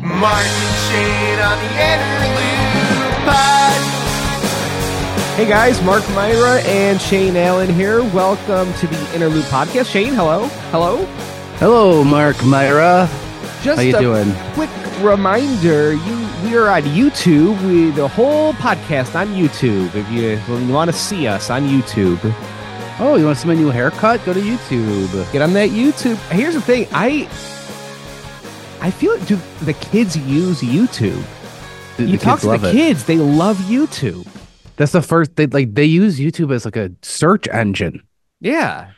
Mark and Shane on the Inner Loop Pod. Hey guys, Mark Maira and Shane Allen here. Welcome to the Inner Loop Podcast. Shane, hello. Hello. Hello, Mark Maira. Just How you a doing? quick reminder, you we are on YouTube. We the whole podcast on YouTube. If you, when you want to see us on YouTube, Oh, you want to see my new haircut? Go to YouTube. get on that YouTube. Here's the thing, I I feel like do the kids use YouTube? The- you the talk to the it. kids, they love YouTube. That's the first. They like they use YouTube as like a search engine. Yeah.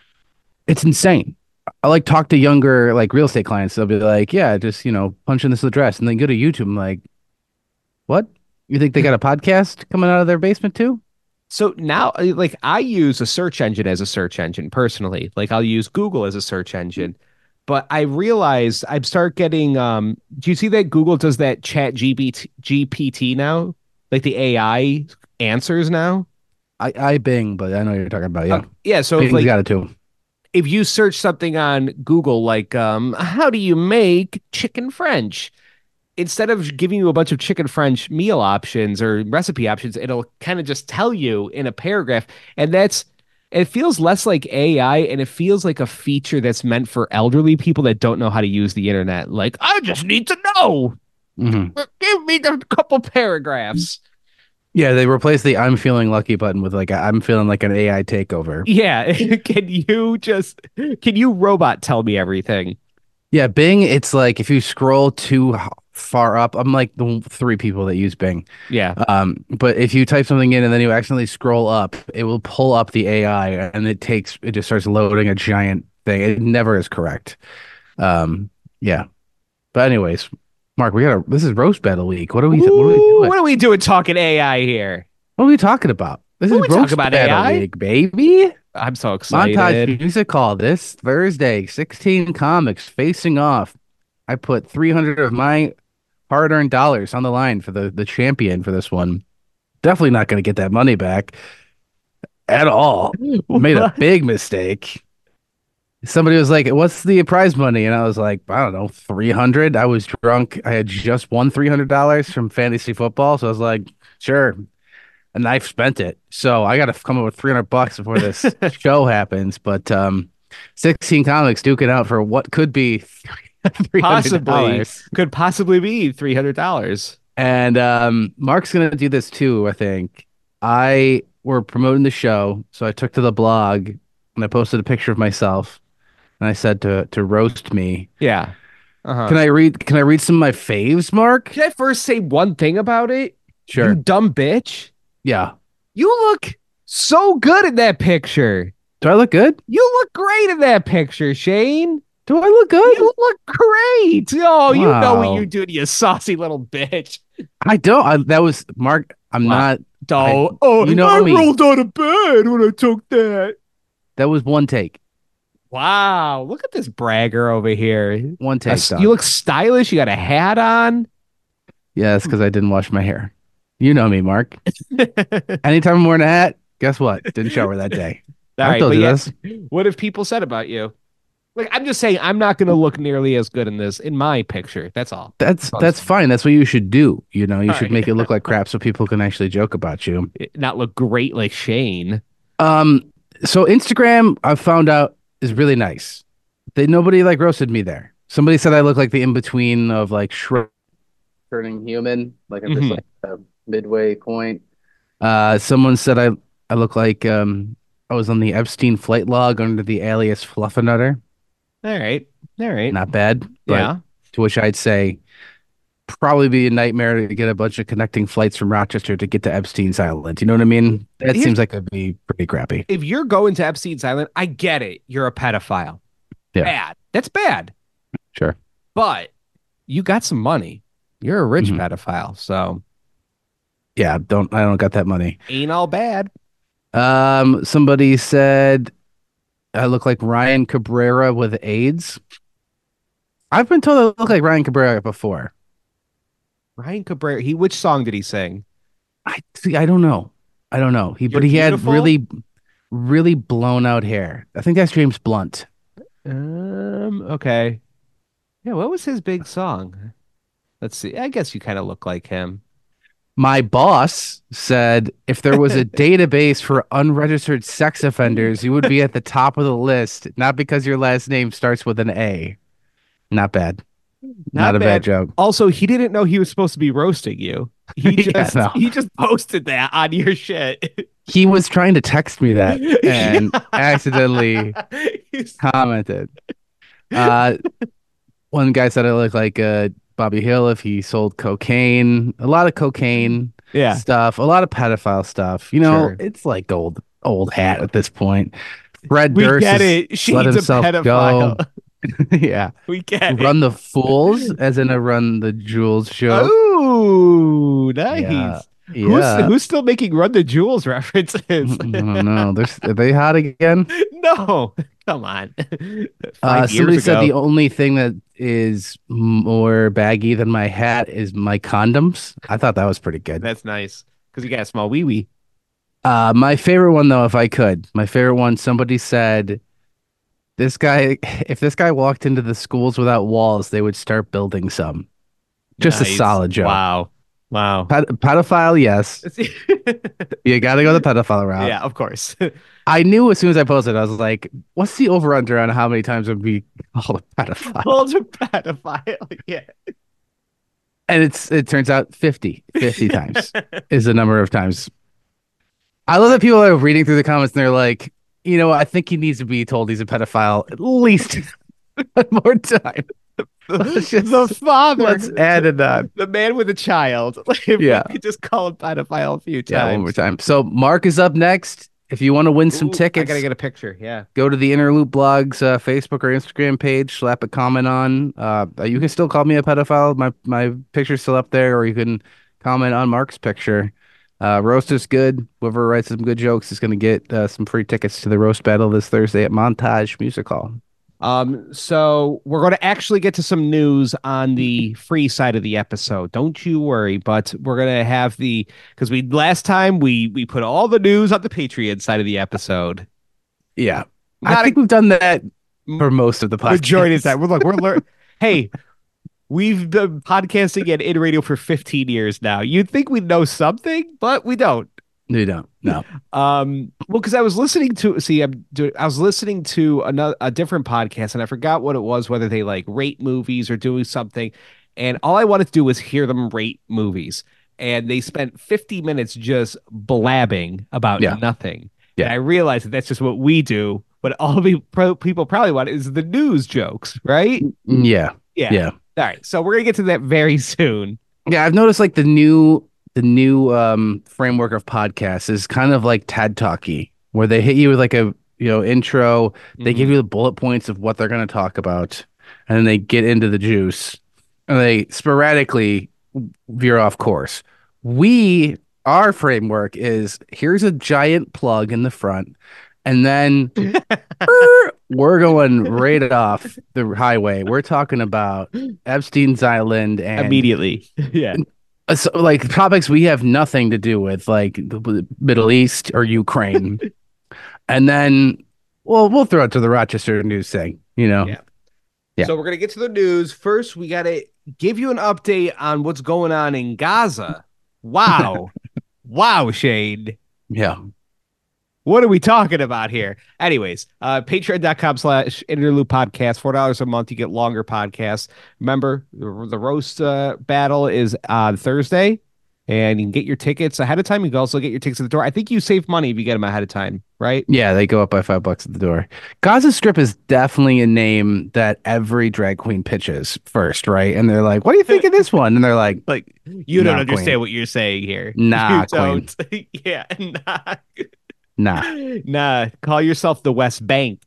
It's insane. I like talk to younger like real estate clients. They'll be like, "Yeah, just you know, punch in this address," and then go to YouTube. I'm like, "What? You think they got a podcast coming out of their basement too?" So now, uh, like, I use a search engine as a search engine personally. Like, I'll use Google as a search engine. But I realized I've start getting. Um, do you see that Google does that Chat GPT, GPT now? Like the AI answers now. I I Bing, but I know what you're talking about. Yeah, Uh, yeah. So if, Bing's like, got it too. if you search something on Google, like, um, how do you make chicken French? Instead of giving you a bunch of chicken French meal options or recipe options, it'll kind of just tell you in a paragraph. And that's, it feels less like AI and it feels like a feature that's meant for elderly people that don't know how to use the internet. Like, I just need to know. hmm Give me a couple paragraphs. Yeah, they replaced the "I'm feeling lucky" button with like a, "I'm feeling like an AI takeover." Yeah. can you just, can you robot tell me everything? Yeah, Bing, it's like if you scroll too far up, I'm like the three people that use Bing. Yeah. Um, but if you type something in and then you accidentally scroll up, it will pull up the AI and it takes it just starts loading a giant thing. It never is correct. Um, yeah. But anyways, Mark, we got a this is roast battle week. What are we what are we Ooh, doing? what are we doing talking AI here? What are we talking about? This is are we talking roast about, AI? week, baby. I'm so excited. Montage Music Hall this Thursday, 16 comics facing off. I put 300 of my hard-earned dollars on the line for the the champion for this one. Definitely not going to get that money back at all. Made a big mistake. Somebody was like, "What's the prize money?" And I was like, "I don't know, 300." I was drunk. I had just won $300 from fantasy football, so I was like, "Sure." And I've spent it. So I got to come up with 300 bucks before this show happens, but um 16 comics duking out for what could be $300. possibly could possibly be three hundred dollars. And um, Mark's gonna do this too, I think. I were promoting the show, so I took to the blog and I posted a picture of myself, and I said to to roast me. Yeah. Uh-huh. Can I read? Can I read some of my faves, Mark? Can I first say one thing about it? You Sure. dumb bitch. Yeah. You look so good in that picture. Do I look good? You look great in that picture, Shane. Do I look good? You look great. Oh, you know what you do doing, you saucy little bitch. I don't. I, that was Mark. I'm Wow. not. Oh, oh you know I me. rolled out of bed when I took that. That was one take. Wow, look at this bragger over here. One take. dog. you look stylish. You got a hat on. Yeah, because I didn't wash my hair. You know me, Mark. Anytime I'm wearing a hat, guess what? Didn't shower that day. All I right, told you yeah, this. what have people said about you? Like, I'm just saying, I'm not going to look nearly as good in this in my picture. That's all. That's Sounds- that's fine. That's what you should do. You know, you All should right. make it look like crap so people can actually joke about you. Not look great like Shane. Um, so Instagram, I found out is really nice. They nobody like roasted me there. Somebody said I look like the in between of like Shrek turning human, like at Mhm. this like uh, midway point. Uh, someone said I I look like um I was on the Epstein flight log under the alias Fluffernutter. All right, all right, Not bad, but yeah. to which I'd say probably be a nightmare to get a bunch of connecting flights from Rochester to get to Epstein's Island. You know what I mean? That Here's- seems like it'd be pretty crappy. If you're going to Epstein's Island, I get it. You're a pedophile. Yeah. Bad. That's bad. Sure. But you got some money. You're a rich Mhm. pedophile, so Yeah, don't I don't got that money. ain't all bad. Um, somebody said I look like Ryan Cabrera with AIDS. I've been told I look like Ryan Cabrera before. Ryan Cabrera. He which song did he sing? I see. I don't know. I don't know. He, You're but he beautiful? had really, really blown out hair. I think that's James Blunt. Um. Okay. Yeah. What was his big song? Let's see. I guess you kind of look like him. My boss said if there was a database for unregistered sex offenders, you would be at the top of the list, not because your last name starts with an A. Not bad. Not, a bad joke. Also, he didn't know he was supposed to be roasting you. He Yeah, just no. he just posted that on your shit. He was trying to text me that and accidentally commented. Uh, one guy said I look like uh, Bobby Hill if he sold cocaine. A lot of cocaine yeah. stuff, a lot of pedophile stuff. You know, Sure. it's like old old hat at this point. Fred We Durst get it. let She's a himself pedophile. go. yeah, We get it. run the fools, as in a run the jewels show. Ooh, nice. Yeah. Who's, Yeah, who's still making Run the Jewels references? I don't know. There's, are they hot again? no, come on. Uh, somebody years said the only thing that is more baggy than my hat is my condoms. I thought that was pretty good. That's nice because you got a small wee wee. Uh, my favorite one, though, if I could, my favorite one, somebody said, this guy, if this guy walked into the schools without walls, they would start building some. Just a solid joke. Wow. Wow. Ped- pedophile, yes. You got to go the pedophile route. yeah, of course. I knew as soon as I posted, I was like, what's the over under on how many times would be called a pedophile? Called a pedophile. Yeah. And it's it turns out 50, 50 times is the number of times. I love that people are reading through the comments and they're like, you know, I think he needs to be told he's a pedophile at least one more time. Let's the father. Let's add it on. the man with a child. Yeah. we just call him pedophile a few times. Yeah, one more time. So Mark is up next. If you want to win some Ooh, tickets, I gotta get a picture. Yeah. go to the Inner Loop Blogs uh, Facebook or Instagram page, slap a comment on. Uh, you can still call me a pedophile. My my picture's still up there, or you can comment on Mark's picture. Uh, roast is good. Whoever writes some good jokes is going to get uh, some free tickets to the roast battle this Thursday at Montage Music Hall. Um, so we're going to actually get to some news on the free side of the episode. Don't you worry, but we're going to have the because we last time we we put all the news on the Patreon side of the episode. Yeah, Not I think we've done that for most of the podcast. Majority of time, we're like we're learning. hey, we've been podcasting and in radio for 15 years now. You'd think we'd know something, but we don't. We don't. No. Um, well, because I was listening to see, I'm doing, I was listening to another a different podcast, and I forgot what it was, whether they like rate movies or doing something, and all I wanted to do was hear them rate movies, and they spent 50 minutes just blabbing about Yeah. nothing. Yeah. And I realized that that's just what we do. What all the pro- people probably want is the news jokes, right? Yeah. Yeah. Yeah. All right. So we're gonna get to that very soon. Yeah, I've noticed like the new the new um framework of podcasts is kind of like TED Talky, where they hit you with like a you know intro, they give you the bullet points of what they're going to talk about, and then they get into the juice, and they sporadically veer off course. We our framework is here's a giant plug in the front, and then er, we're going right off the highway. We're talking about Epstein's Island and immediately. yeah. Uh, so, like topics we have nothing to do with, like the Middle East or Ukraine, and then well, we'll throw it to the Rochester News thing. You know, Yeah. Yeah. So we're gonna get to the news first. We gotta give you an update on what's going on in Gaza. Wow, wow, Shade. yeah. What are we talking about here? Anyways, uh, patreon.com slash inner loop podcast, $4 a month. You get longer podcasts. Remember, the, the roast uh, battle is on Thursday, and you can get your tickets ahead of time. You can also get your tickets at the door. I think you save money if you get them ahead of time, right? Yeah, they go up by five bucks at the door. Gaza Strip is definitely a name that every drag queen pitches first, right? And they're like, "What do you think of this one?" And they're like, Like, you don't understand queen. what you're saying here. Nah, you don't. yeah, nah. "Nah, Nah, call yourself the West Bank.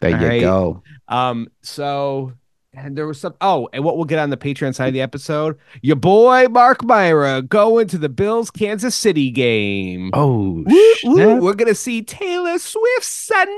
there you right. go." Um, so and there was some oh, and what we'll get on the Patreon side of the episode, your boy Mark Maira going to the Bills Kansas City game. Oh, Woo, woo, snap. we're gonna see Taylor Swift, son.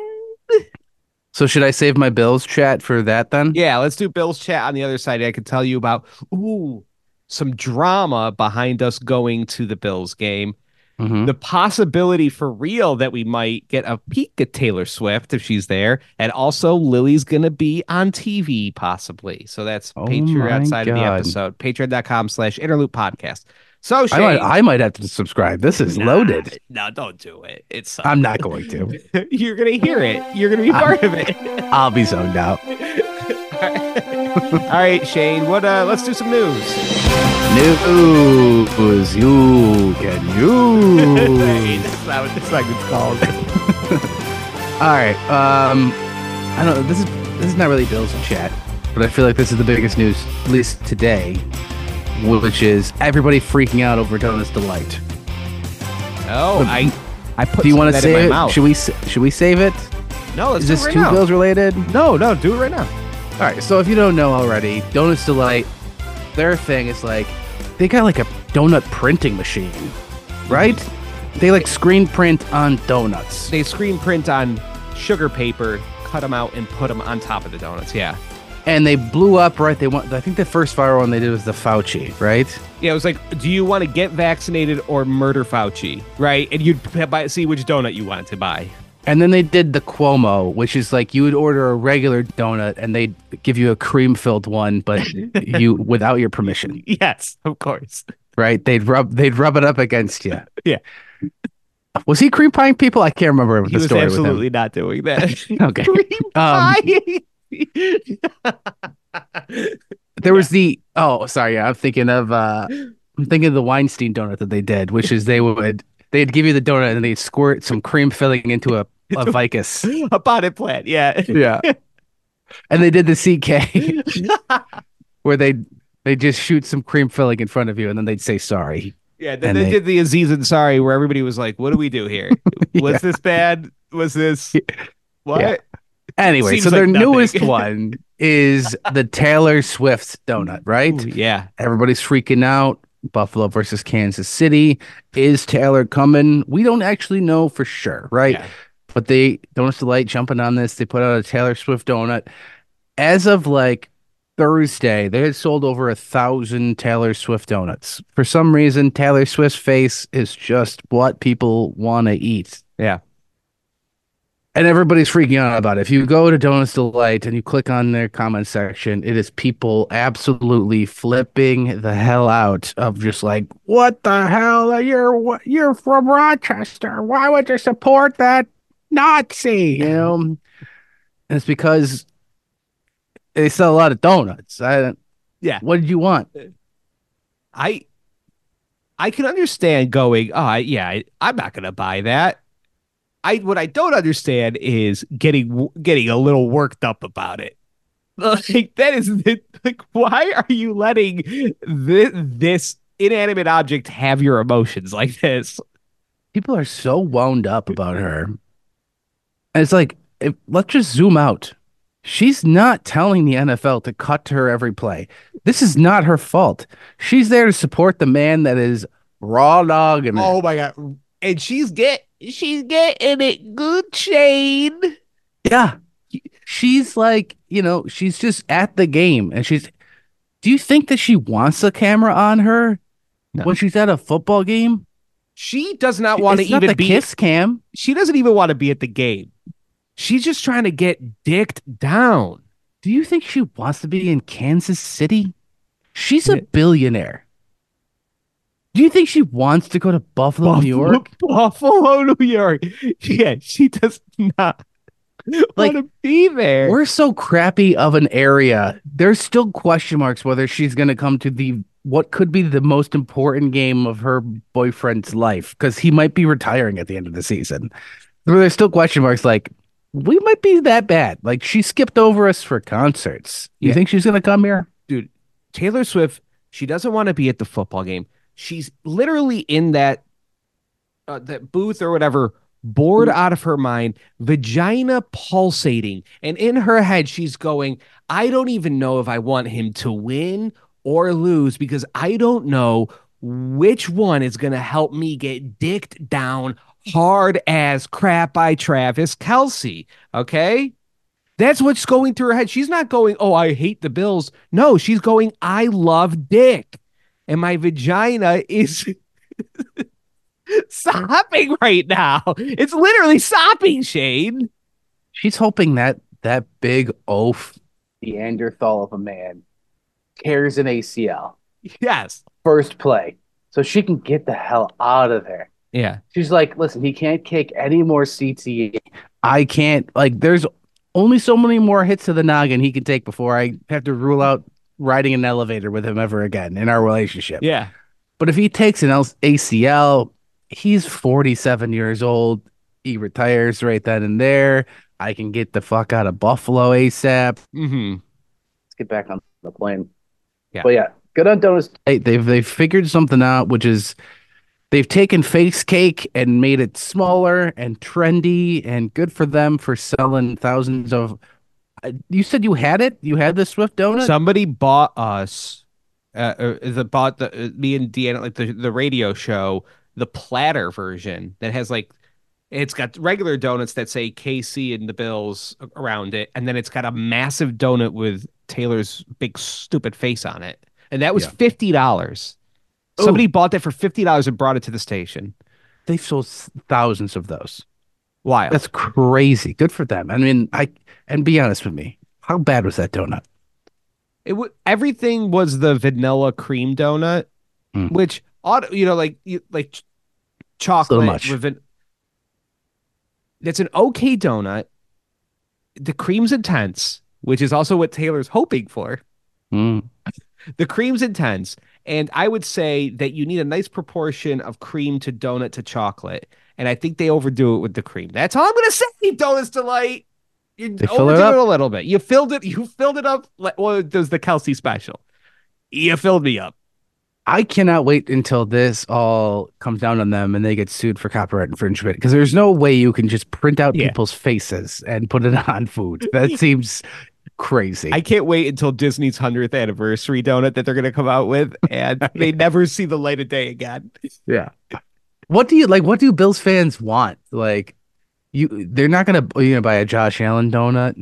so should I save my Bills chat for that then? Yeah, let's do Bills chat on the other side. I can tell you about ooh some drama behind us going to the Bills game. Mhm. the possibility for real that we might get a peek at Taylor Swift if she's there, and also Lily's gonna be on TV possibly. So that's Oh Patreon outside of the God. episode, patreon.com slash inner loop podcast. So I might, I might have to subscribe. This is Nah, loaded. No, don't do it. It's I'm not going to. You're gonna hear it. You're gonna be part of it. I'll be zoned out. All right, Shane. What? Uh, let's do some news. News you can use. that's not what this segment's called. All right. Um, I don't. This is this is not really Bill's chat, but I feel like this is the biggest news, at least today, which is everybody freaking out over Donuts Delight. Oh, I, I put. Do you want to save my it? mouth. Should we should we save it? No, let's Is do this it right two now. bills related? No, no, do it right now. All right, so if you don't know already, Donuts Delight, their thing is like they got like a donut printing machine, right? They like screen print on donuts. They screen print on sugar paper, cut them out, and put them on top of the donuts. Yeah, And they blew up, right? They want I think the first viral one they did was the Fauci, right? yeah. It was like, do you want to get vaccinated or murder Fauci? Right, and you'd p- buy, see which donut you wanted to buy. And then they did the Cuomo, which is like you would order a regular donut and they'd give you a cream filled one, but you without your permission, Yes, of course. right? They'd rub they'd rub it up against you. Yeah. Was he cream pieing people? I can't remember He the story absolutely not doing that. Okay. Cream Um. There was the oh, sorry, yeah, I'm thinking of uh I'm thinking of the Weinstein donut that they did, which is they would they'd give you the donut and they'd squirt some cream filling into a, a ficus. a potted plant. Yeah. Yeah. And they did the CK where they they just shoot some cream filling in front of you and then they'd say sorry. Yeah, then they, they- did the Aziz Ansari where everybody was like, "What do we do here? Was Yeah. this bad? Was this what?" Yeah. Anyway, Seems so their nothing. newest one is the Taylor Swift donut, right? Ooh, yeah, Everybody's freaking out. Buffalo versus Kansas City. Is Taylor coming? We don't actually know for sure, right? Yeah. But they Donuts Delight jumping on this. They put out a Taylor Swift donut. As of like Thursday, they had sold over a thousand Taylor Swift donuts. For some reason, Taylor Swift's face is just what people want to eat. Yeah. And everybody's freaking out about it. If you go to Donuts Delight and you click on their comment section, it is people absolutely flipping the hell out of just like, what the hell? You're you're from Rochester. Why would you support that Nazi? You know, and it's because they sell a lot of donuts. I don't. Yeah. What did you want? I I can understand going. Oh, I, yeah, I, I'm not gonna buy that. I what I don't understand is getting getting a little worked up about it. Like that is like, why are you letting this, this inanimate object have your emotions like this? People are so wound up about her. And it's like, if, let's just zoom out. She's not telling the NFL to cut to her every play. This is not her fault. She's there to support the man that is raw dog and Oh my god! And she's get she's getting it good, Shane. yeah. She's like, you know, she's just at the game and she's do you think that she wants a camera on her No. when she's at a football game? She does not want to even the be. kiss cam. She doesn't even want to be at the game. She's just trying to get dicked down. Do you think she wants to be in Kansas City? She's a billionaire. Do you think she wants to go to Buffalo, New York? Buffalo, New York. Yeah, she does not Like, want to be there. We're so crappy of an area. There's still question marks whether she's going to come to the what could be the most important game of her boyfriend's life because he might be retiring at the end of the season. There's still question marks like we might be that bad. Like she skipped over us for concerts. You Yeah. think she's going to come here? Dude, Taylor Swift, she doesn't want to be at the football game. She's literally in that uh, that booth or whatever, bored out of her mind, vagina pulsating, and in her head she's going, "I don't even know if I want him to win or lose because I don't know which one is going to help me get dicked down hard as crap by Travis Kelce." Okay? That's what's going through her head. She's not going, oh, I hate the Bills. No, she's going, I love dick. And my vagina is sopping right now. It's literally sopping, Shane. She's hoping that that big oaf the Neanderthal of a man tears an ACL Yes. first play so she can get the hell out of there. Yeah. She's like, listen, he can't kick any more CTE. I can't like there's only so many more hits to the noggin he can take before I have to rule out riding an elevator with him ever again in our relationship. Yeah. But if he takes an ACL, he's 47 years old. He retires right then and there. I can get the fuck out of Buffalo ASAP. hmm Let's get back on the plane. Yeah. But yeah, good on donuts. They, they've they've figured something out, which is they've taken face cake and made it smaller and trendy and good for them for selling thousands of. You said you had it. You had the Swift donut. Somebody bought us, uh, uh, the bought the uh, me and Deanna like the the radio show, the platter version that has like, it's got regular donuts that say KC and the Bills around it, and then it's got a massive donut with Taylor's big stupid face on it, and that was Yeah. fifty dollars. Somebody bought that for fifty dollars and brought it to the station. They've sold thousands of those. Wild. That's crazy. Good for them. I mean, I and be honest with me. How bad was that donut? it w- everything was the vanilla cream donut, Mm. which ought you know like you, like ch- chocolate much. with van- It's an okay donut. The cream's intense, which is also what Taylor's hoping for. Mm. The cream's intense, and I would say that you need a nice proportion of cream to donut to chocolate, and I think they overdo it with the cream. That's all I'm gonna say. Donuts delight. You They it overdo up. it a little bit. You filled it. You filled it up. Well, does the Kelce special? You filled me up. I cannot wait until this all comes down on them and they get sued for copyright infringement because there's no way you can just print out Yeah. people's faces and put it on food. That seems crazy. I can't wait until Disney's hundredth anniversary donut that they're gonna come out with, and they never see the light of day again. yeah. What do you like? What do Bills fans want? Like, you they're not gonna you know buy a Josh Allen donut.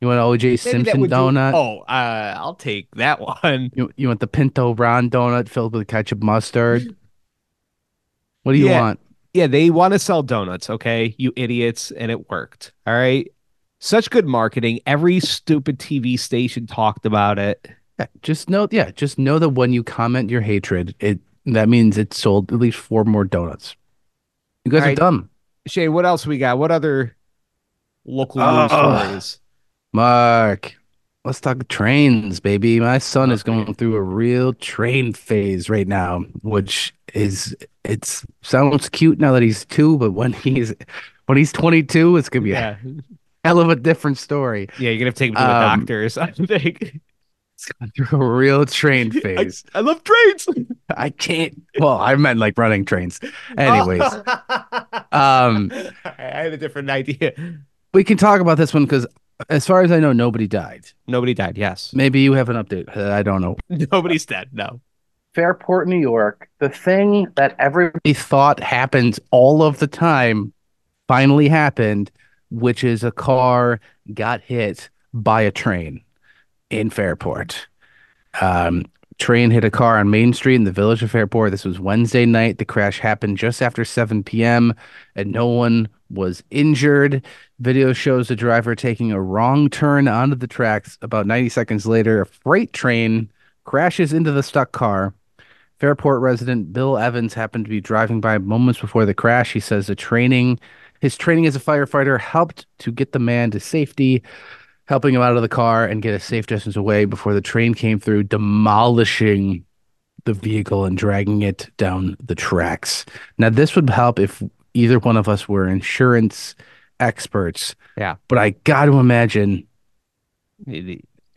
You want an OJ Simpson would do- donut? oh, uh, I'll take that one. You you want the Pinto Ron donut filled with ketchup mustard? What do you Yeah. want? Yeah, they want to sell donuts, okay? You idiots, and it worked. All right. Such good marketing. Every stupid TV station talked about it. Yeah, just know, yeah, just know that when you comment your hatred, it that means it sold at least four more donuts. You guys All are right. dumb. Shay, what else we got? What other local news Oh. stories? Mark, let's talk trains, baby. My son is going through a real train phase right now, which is it sounds cute now that he's two, but when he's when he's 22, it's gonna be Yeah. a hell of a different story. Yeah, you're gonna have to take him to the Um, doctor or something. It's going through a real train I, phase. I love trains. I can't. Well, I meant like running trains. Anyways, um, I had a different idea. we can talk about this one because, as far as I know, nobody died. Nobody died. Yes. Maybe you have an update. Uh, I don't know. Nobody's dead. No. Fairport, New York, the thing that everybody thought happens all of the time finally happened, which is a car got hit by a train in Fairport. Um, train hit a car on Main Street in the village of Fairport. This was Wednesday night. The crash happened just after 7 p.m. and no one was injured. Video shows the driver taking a wrong turn onto the tracks. About 90 seconds later, a freight train crashes into the stuck car. Fairport resident Bill Evans happened to be driving by moments before the crash. He says the training, his training as a firefighter helped to get the man to safety, helping him out of the car and get a safe distance away before the train came through, demolishing the vehicle and dragging it down the tracks. Now, this would help if either one of us were insurance experts. Yeah. But I got to imagine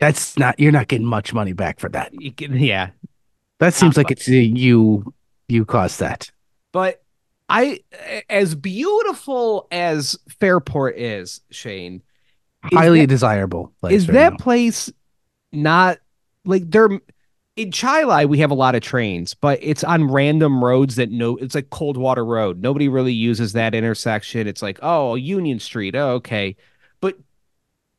that's not, you're not getting much money back for that. can- yeah. That seems Not like it's uh, you, you caused that. But I, as beautiful as Fairport is, Shane, highly that- desirable. place is right that now. place not like they're in Chili? We have a lot of trains, but it's on random roads that no, it's like Coldwater Road. Nobody really uses that intersection. It's like, oh, Union Street. Oh, okay. But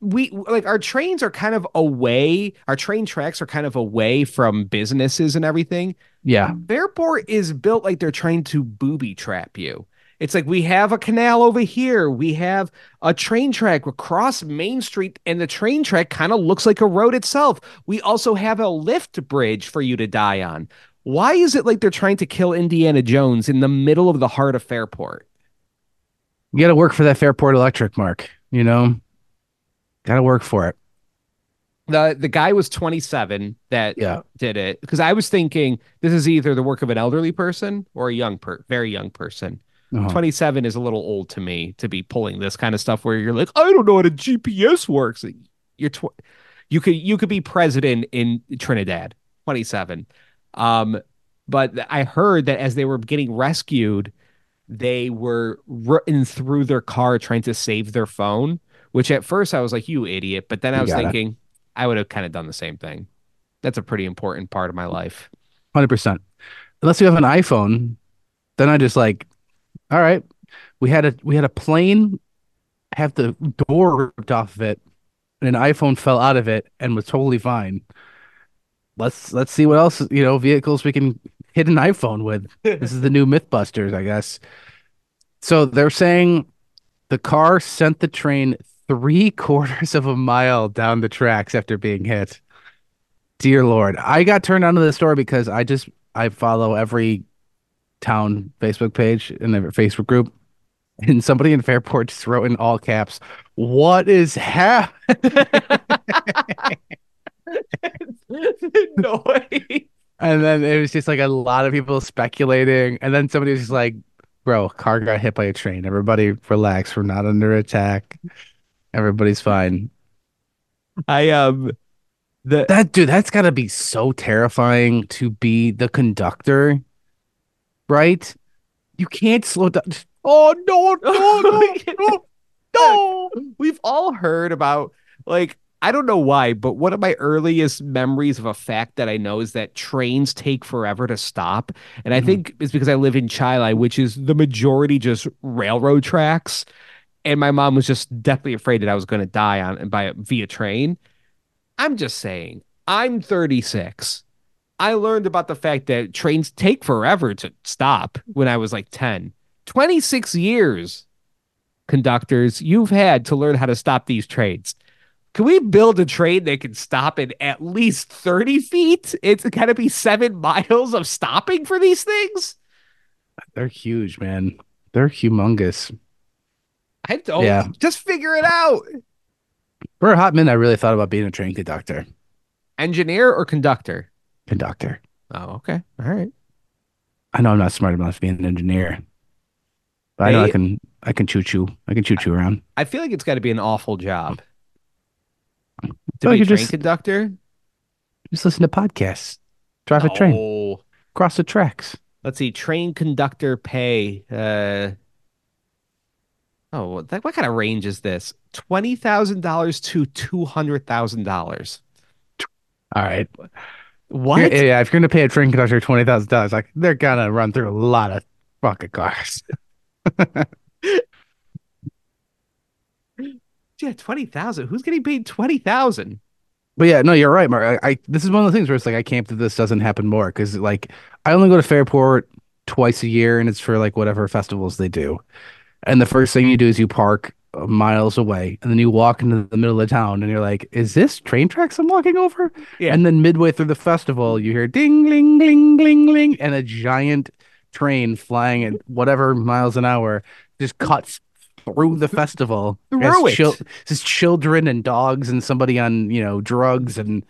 we like our trains are kind of away. Our train tracks are kind of away from businesses and everything. Yeah. Fairport is built like they're trying to booby trap you. It's like we have a canal over here. We have a train track across Main Street, and the train track kind of looks like a road itself. We also have a lift bridge for you to die on. Why is it like they're trying to kill Indiana Jones in the middle of the heart of Fairport? You got to work for that Fairport Electric mark, you know? Got to work for it. The the guy was 27 that Yeah. did it because I was thinking this is either the work of an elderly person or a young per very young person. Uh-huh. 27 is a little old to me to be pulling this kind of stuff where you're like, I don't know how a GPS works. You're tw- you could you could be president in Trinidad, 27. Um, but I heard that as they were getting rescued, they were running through their car trying to save their phone. Which at first I was like, you idiot, but then I was thinking I would have kind of done the same thing. That's a pretty important part of my life. Hundred percent. Unless you have an iPhone, then I just like, all right. We had a we had a plane have the door ripped off of it, and an iPhone fell out of it and was totally fine. Let's let's see what else you know vehicles we can hit an iPhone with. This is the new MythBusters, I guess. So they're saying the car sent the train three quarters of a mile down the tracks after being hit. Dear Lord, I got turned on to the story because I just I follow every town Facebook page and their Facebook group, and somebody in Fairport just wrote in all caps, "What is happening?" And then it was just like a lot of people speculating, and then somebody was just like, "Bro, car got hit by a train. Everybody relax. We're not under attack. Everybody's fine." I um the That dude, that's got to be so terrifying to be the conductor, right? You can't slow down. Oh no, no, no, no, no. we've all heard about like I don't know why, but one of my earliest memories of a fact that I know is that trains take forever to stop. And I Mhm. think it's because I live in Chili, which is the majority just railroad tracks. And my mom was just deathly afraid that I was going to die on by via train. I'm just saying, I'm 36. I learned about the fact that trains take forever to stop when I was like 10. 26 years, conductors, you've had to learn how to stop these trains. Can we build a train that can stop in at least 30 feet? It's got to be seven miles of stopping for these things. They're huge, man. They're humongous. I don't oh, Yeah. just figure it out. For a hot minute, I really thought about being a train conductor. Engineer or conductor? Conductor. Oh, okay. All right. I know I'm not smart enough to be an engineer, but I know I can. I can choo choo. I can choo choo around. I feel like it's got to be an awful job to be a you train just- conductor. Just listen to podcasts. Drive a train. Cross the tracks. let's see. Train conductor pay. Uh, oh, what, what kind of range is this? Twenty thousand dollars to two hundred thousand dollars. All right. What? Yeah, yeah, if you're gonna pay a train conductor twenty thousand dollars, like they're gonna run through a lot of fucking cars. Yeah, twenty thousand. Who's getting paid twenty thousand? But yeah, no, you're right, Mark. I, I this is one of the things where it's like I can't believe this doesn't happen more because like I only go to Fairport twice a year, and it's for like whatever festivals they do. And the first thing you do is you park miles away, and then you walk into the middle of town, and you're like, "Is this train tracks I'm walking over?" Yeah. And then midway through the festival, you hear ding, ling, ling, ling, ling, and a giant train flying at whatever miles an hour just cuts through the festival. Through as it. chil- as children and dogs and somebody on you know drugs and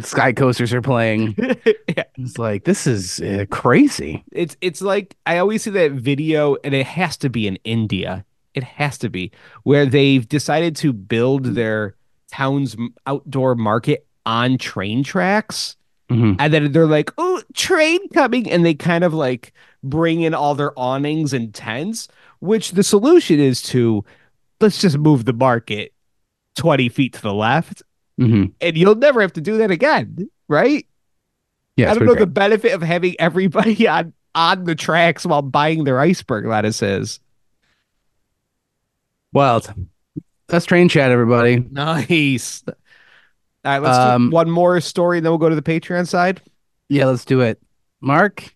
sky coasters are playing. yeah. It's like this is uh, crazy. It's it's like I always see that video, and it has to be in India. It has to be where they've decided to build their town's outdoor market on train tracks, Mhm. and then they're like, "Oh, train coming!" and they kind of like bring in all their awnings and tents. Which the solution is to let's just move the market twenty feet to the left, Mhm. and you'll never have to do that again, right? Yeah, I don't know pretty the benefit of having everybody on on the tracks while buying their iceberg lettuces. Wild. that's train chat, everybody. Nice. All right, let's Um, do one more story, and then we'll go to the Patreon side. Yeah, let's do it. Mark,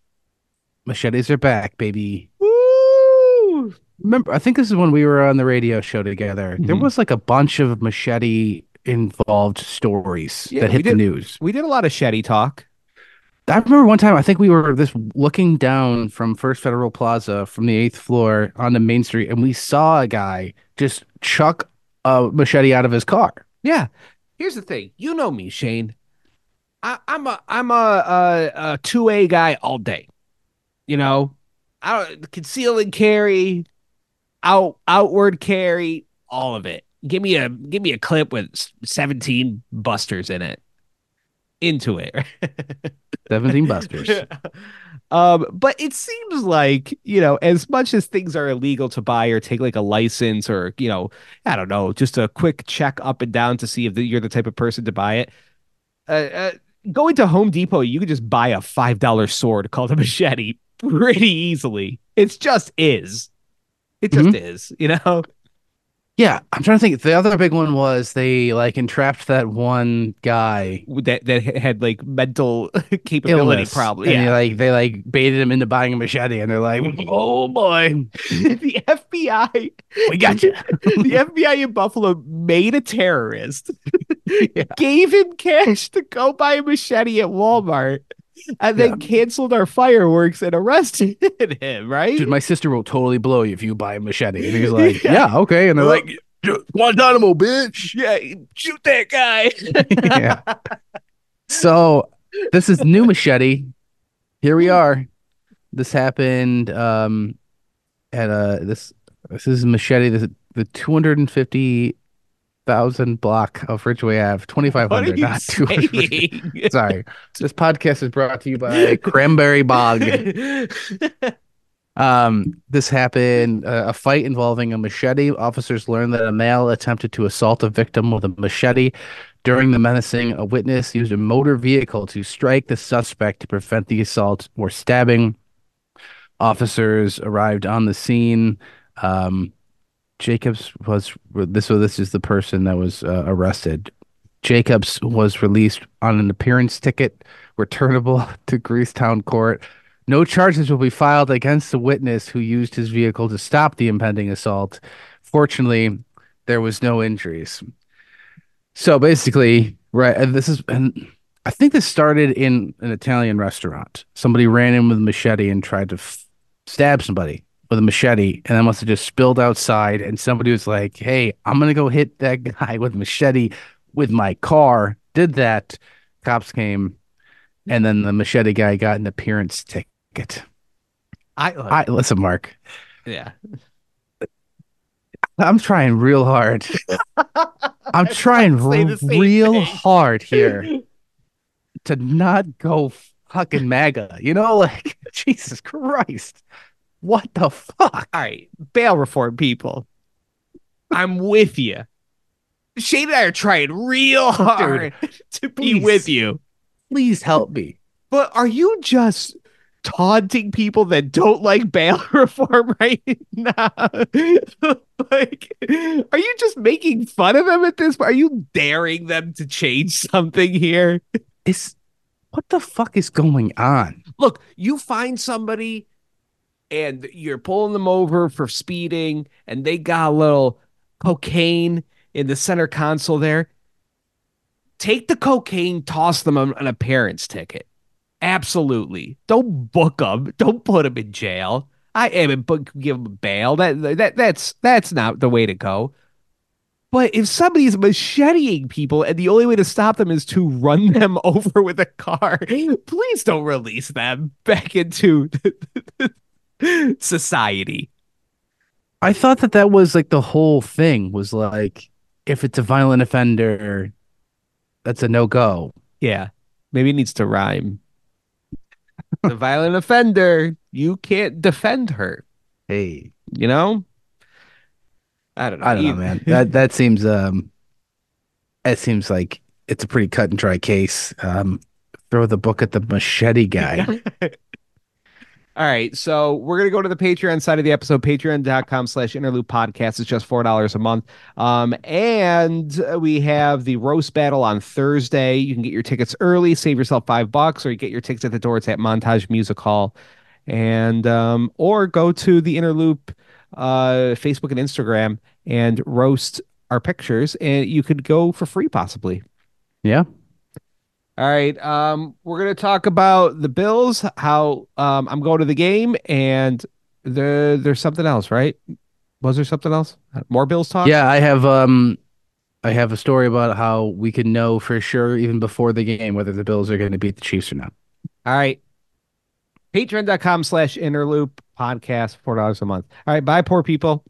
machetes are back, baby. Woo! Remember, I think this is when we were on the radio show together. There Mhm. was like a bunch of machete involved stories Yeah, that hit the did. news. We did a lot of Shetty talk. I remember one time I think we were this looking down from First Federal Plaza from the eighth floor onto Main Street, and we saw a guy just chuck a machete out of his car. Yeah. Here's the thing. You know me, Shane. I, I'm a I'm a two A guy all day. You know, I conceal and carry, out outward carry, all of it. Give me a give me a clip with 17 busters in it. Into it. 17 busters. um, but it seems like, you know, as much as things are illegal to buy or take like a license or, you know, I don't know, just a quick check up and down to see if you're the type of person to buy it. Uh, uh, going to Home Depot, you could just buy a $5 sword called a machete pretty easily. It's just is. It just is, you know? Yeah, I'm trying to think. The other big one was they like entrapped that one guy That that had like mental capability illness, problem. and Yeah. they like they like baited him into buying a machete, and they're like, "Oh boy, the FBI we got you." the FBI in Buffalo made a terrorist, Yeah. gave him cash to go buy a machete at Walmart, and then canceled our fireworks and arrested him, right? Dude, my sister will totally blow you if you buy a machete. And he's like, Yeah. "Yeah, okay," and they're like, "Guantanamo, bitch." yeah, shoot that guy. yeah. So this is new machete. Here we are. This happened um at uh this this is machete this the 250,000 block of Ridgeway Ave, What 2500 not 200. Sorry. This podcast is brought to you by Cranberry Bog. Um, this happened uh, a fight involving a machete. Officers learned that a male attempted to assault a victim with a machete. During the menacing, a witness used a motor vehicle to strike the suspect to prevent the assault or stabbing. Officers arrived on the scene. Um, Jacobs was this. So this is the person that was uh, arrested. Jacobs was released on an appearance ticket, returnable to Greece Town Court. No charges will be filed against the witness who used his vehicle to stop the impending assault. Fortunately, there was no injuries. So basically, right, and this is, and I think this started in an Italian restaurant. Somebody ran in with a machete and tried to f- stab somebody with a machete, and that must have just spilled outside. And somebody was like, "Hey, I'm gonna go hit that guy with machete with my car." Did that. Cops came, and then the machete guy got an appearance ticket. I, I listen, Mark. yeah. I'm trying real hard. I'm trying same real thing. hard here to not go fucking MAGA. You know, like Jesus Christ. What the fuck? All right, bail reform people. I'm with you. Shane and I are trying real hard to be please. with you. Please help me. But are you just taunting people that don't like bail reform right now? like, are you just making fun of them at this point? Are you daring them to change something here? Is what the fuck is going on? Look, you find somebody and you're pulling them over for speeding and they got a little cocaine in the center console there. Take the cocaine, toss them an an appearance ticket. Absolutely. Don't book them. Don't put them in jail. I am book give them bail. That that that's that's not the way to go. But if somebody's macheteing people and the only way to stop them is to run them over with a car, please don't release them back into society. I thought that that was like the whole thing was like if it's a violent offender, that's a no go. Yeah. Maybe it needs to rhyme. the violent offender, you can't defend her, Hey, you know? I don't know. I don't know, man. That that seems um, it seems like it's a pretty cut and dry case. Um, throw the book at the machete guy. All right, so we're gonna go to the Patreon side of the episode, patreon.com slash inner loop podcast. It's just four dollars a month. Um, and we have the roast battle on Thursday. You can get your tickets early, save yourself five bucks, or you get your tickets at the door. It's at Montage Music Hall. And um, or go to the Inner Loop uh Facebook and Instagram and roast our pictures, and you could go for free possibly. Yeah. All right. Um, we're gonna talk about the Bills, how um I'm going to the game, and the there's something else, right? Was there something else? More Bills talk? Yeah, I have um I have a story about how we can know for sure even before the game whether the Bills are going to beat the Chiefs or not. All right. Patreon.com slash inner loop podcast, four dollars a month. All right, bye, poor people.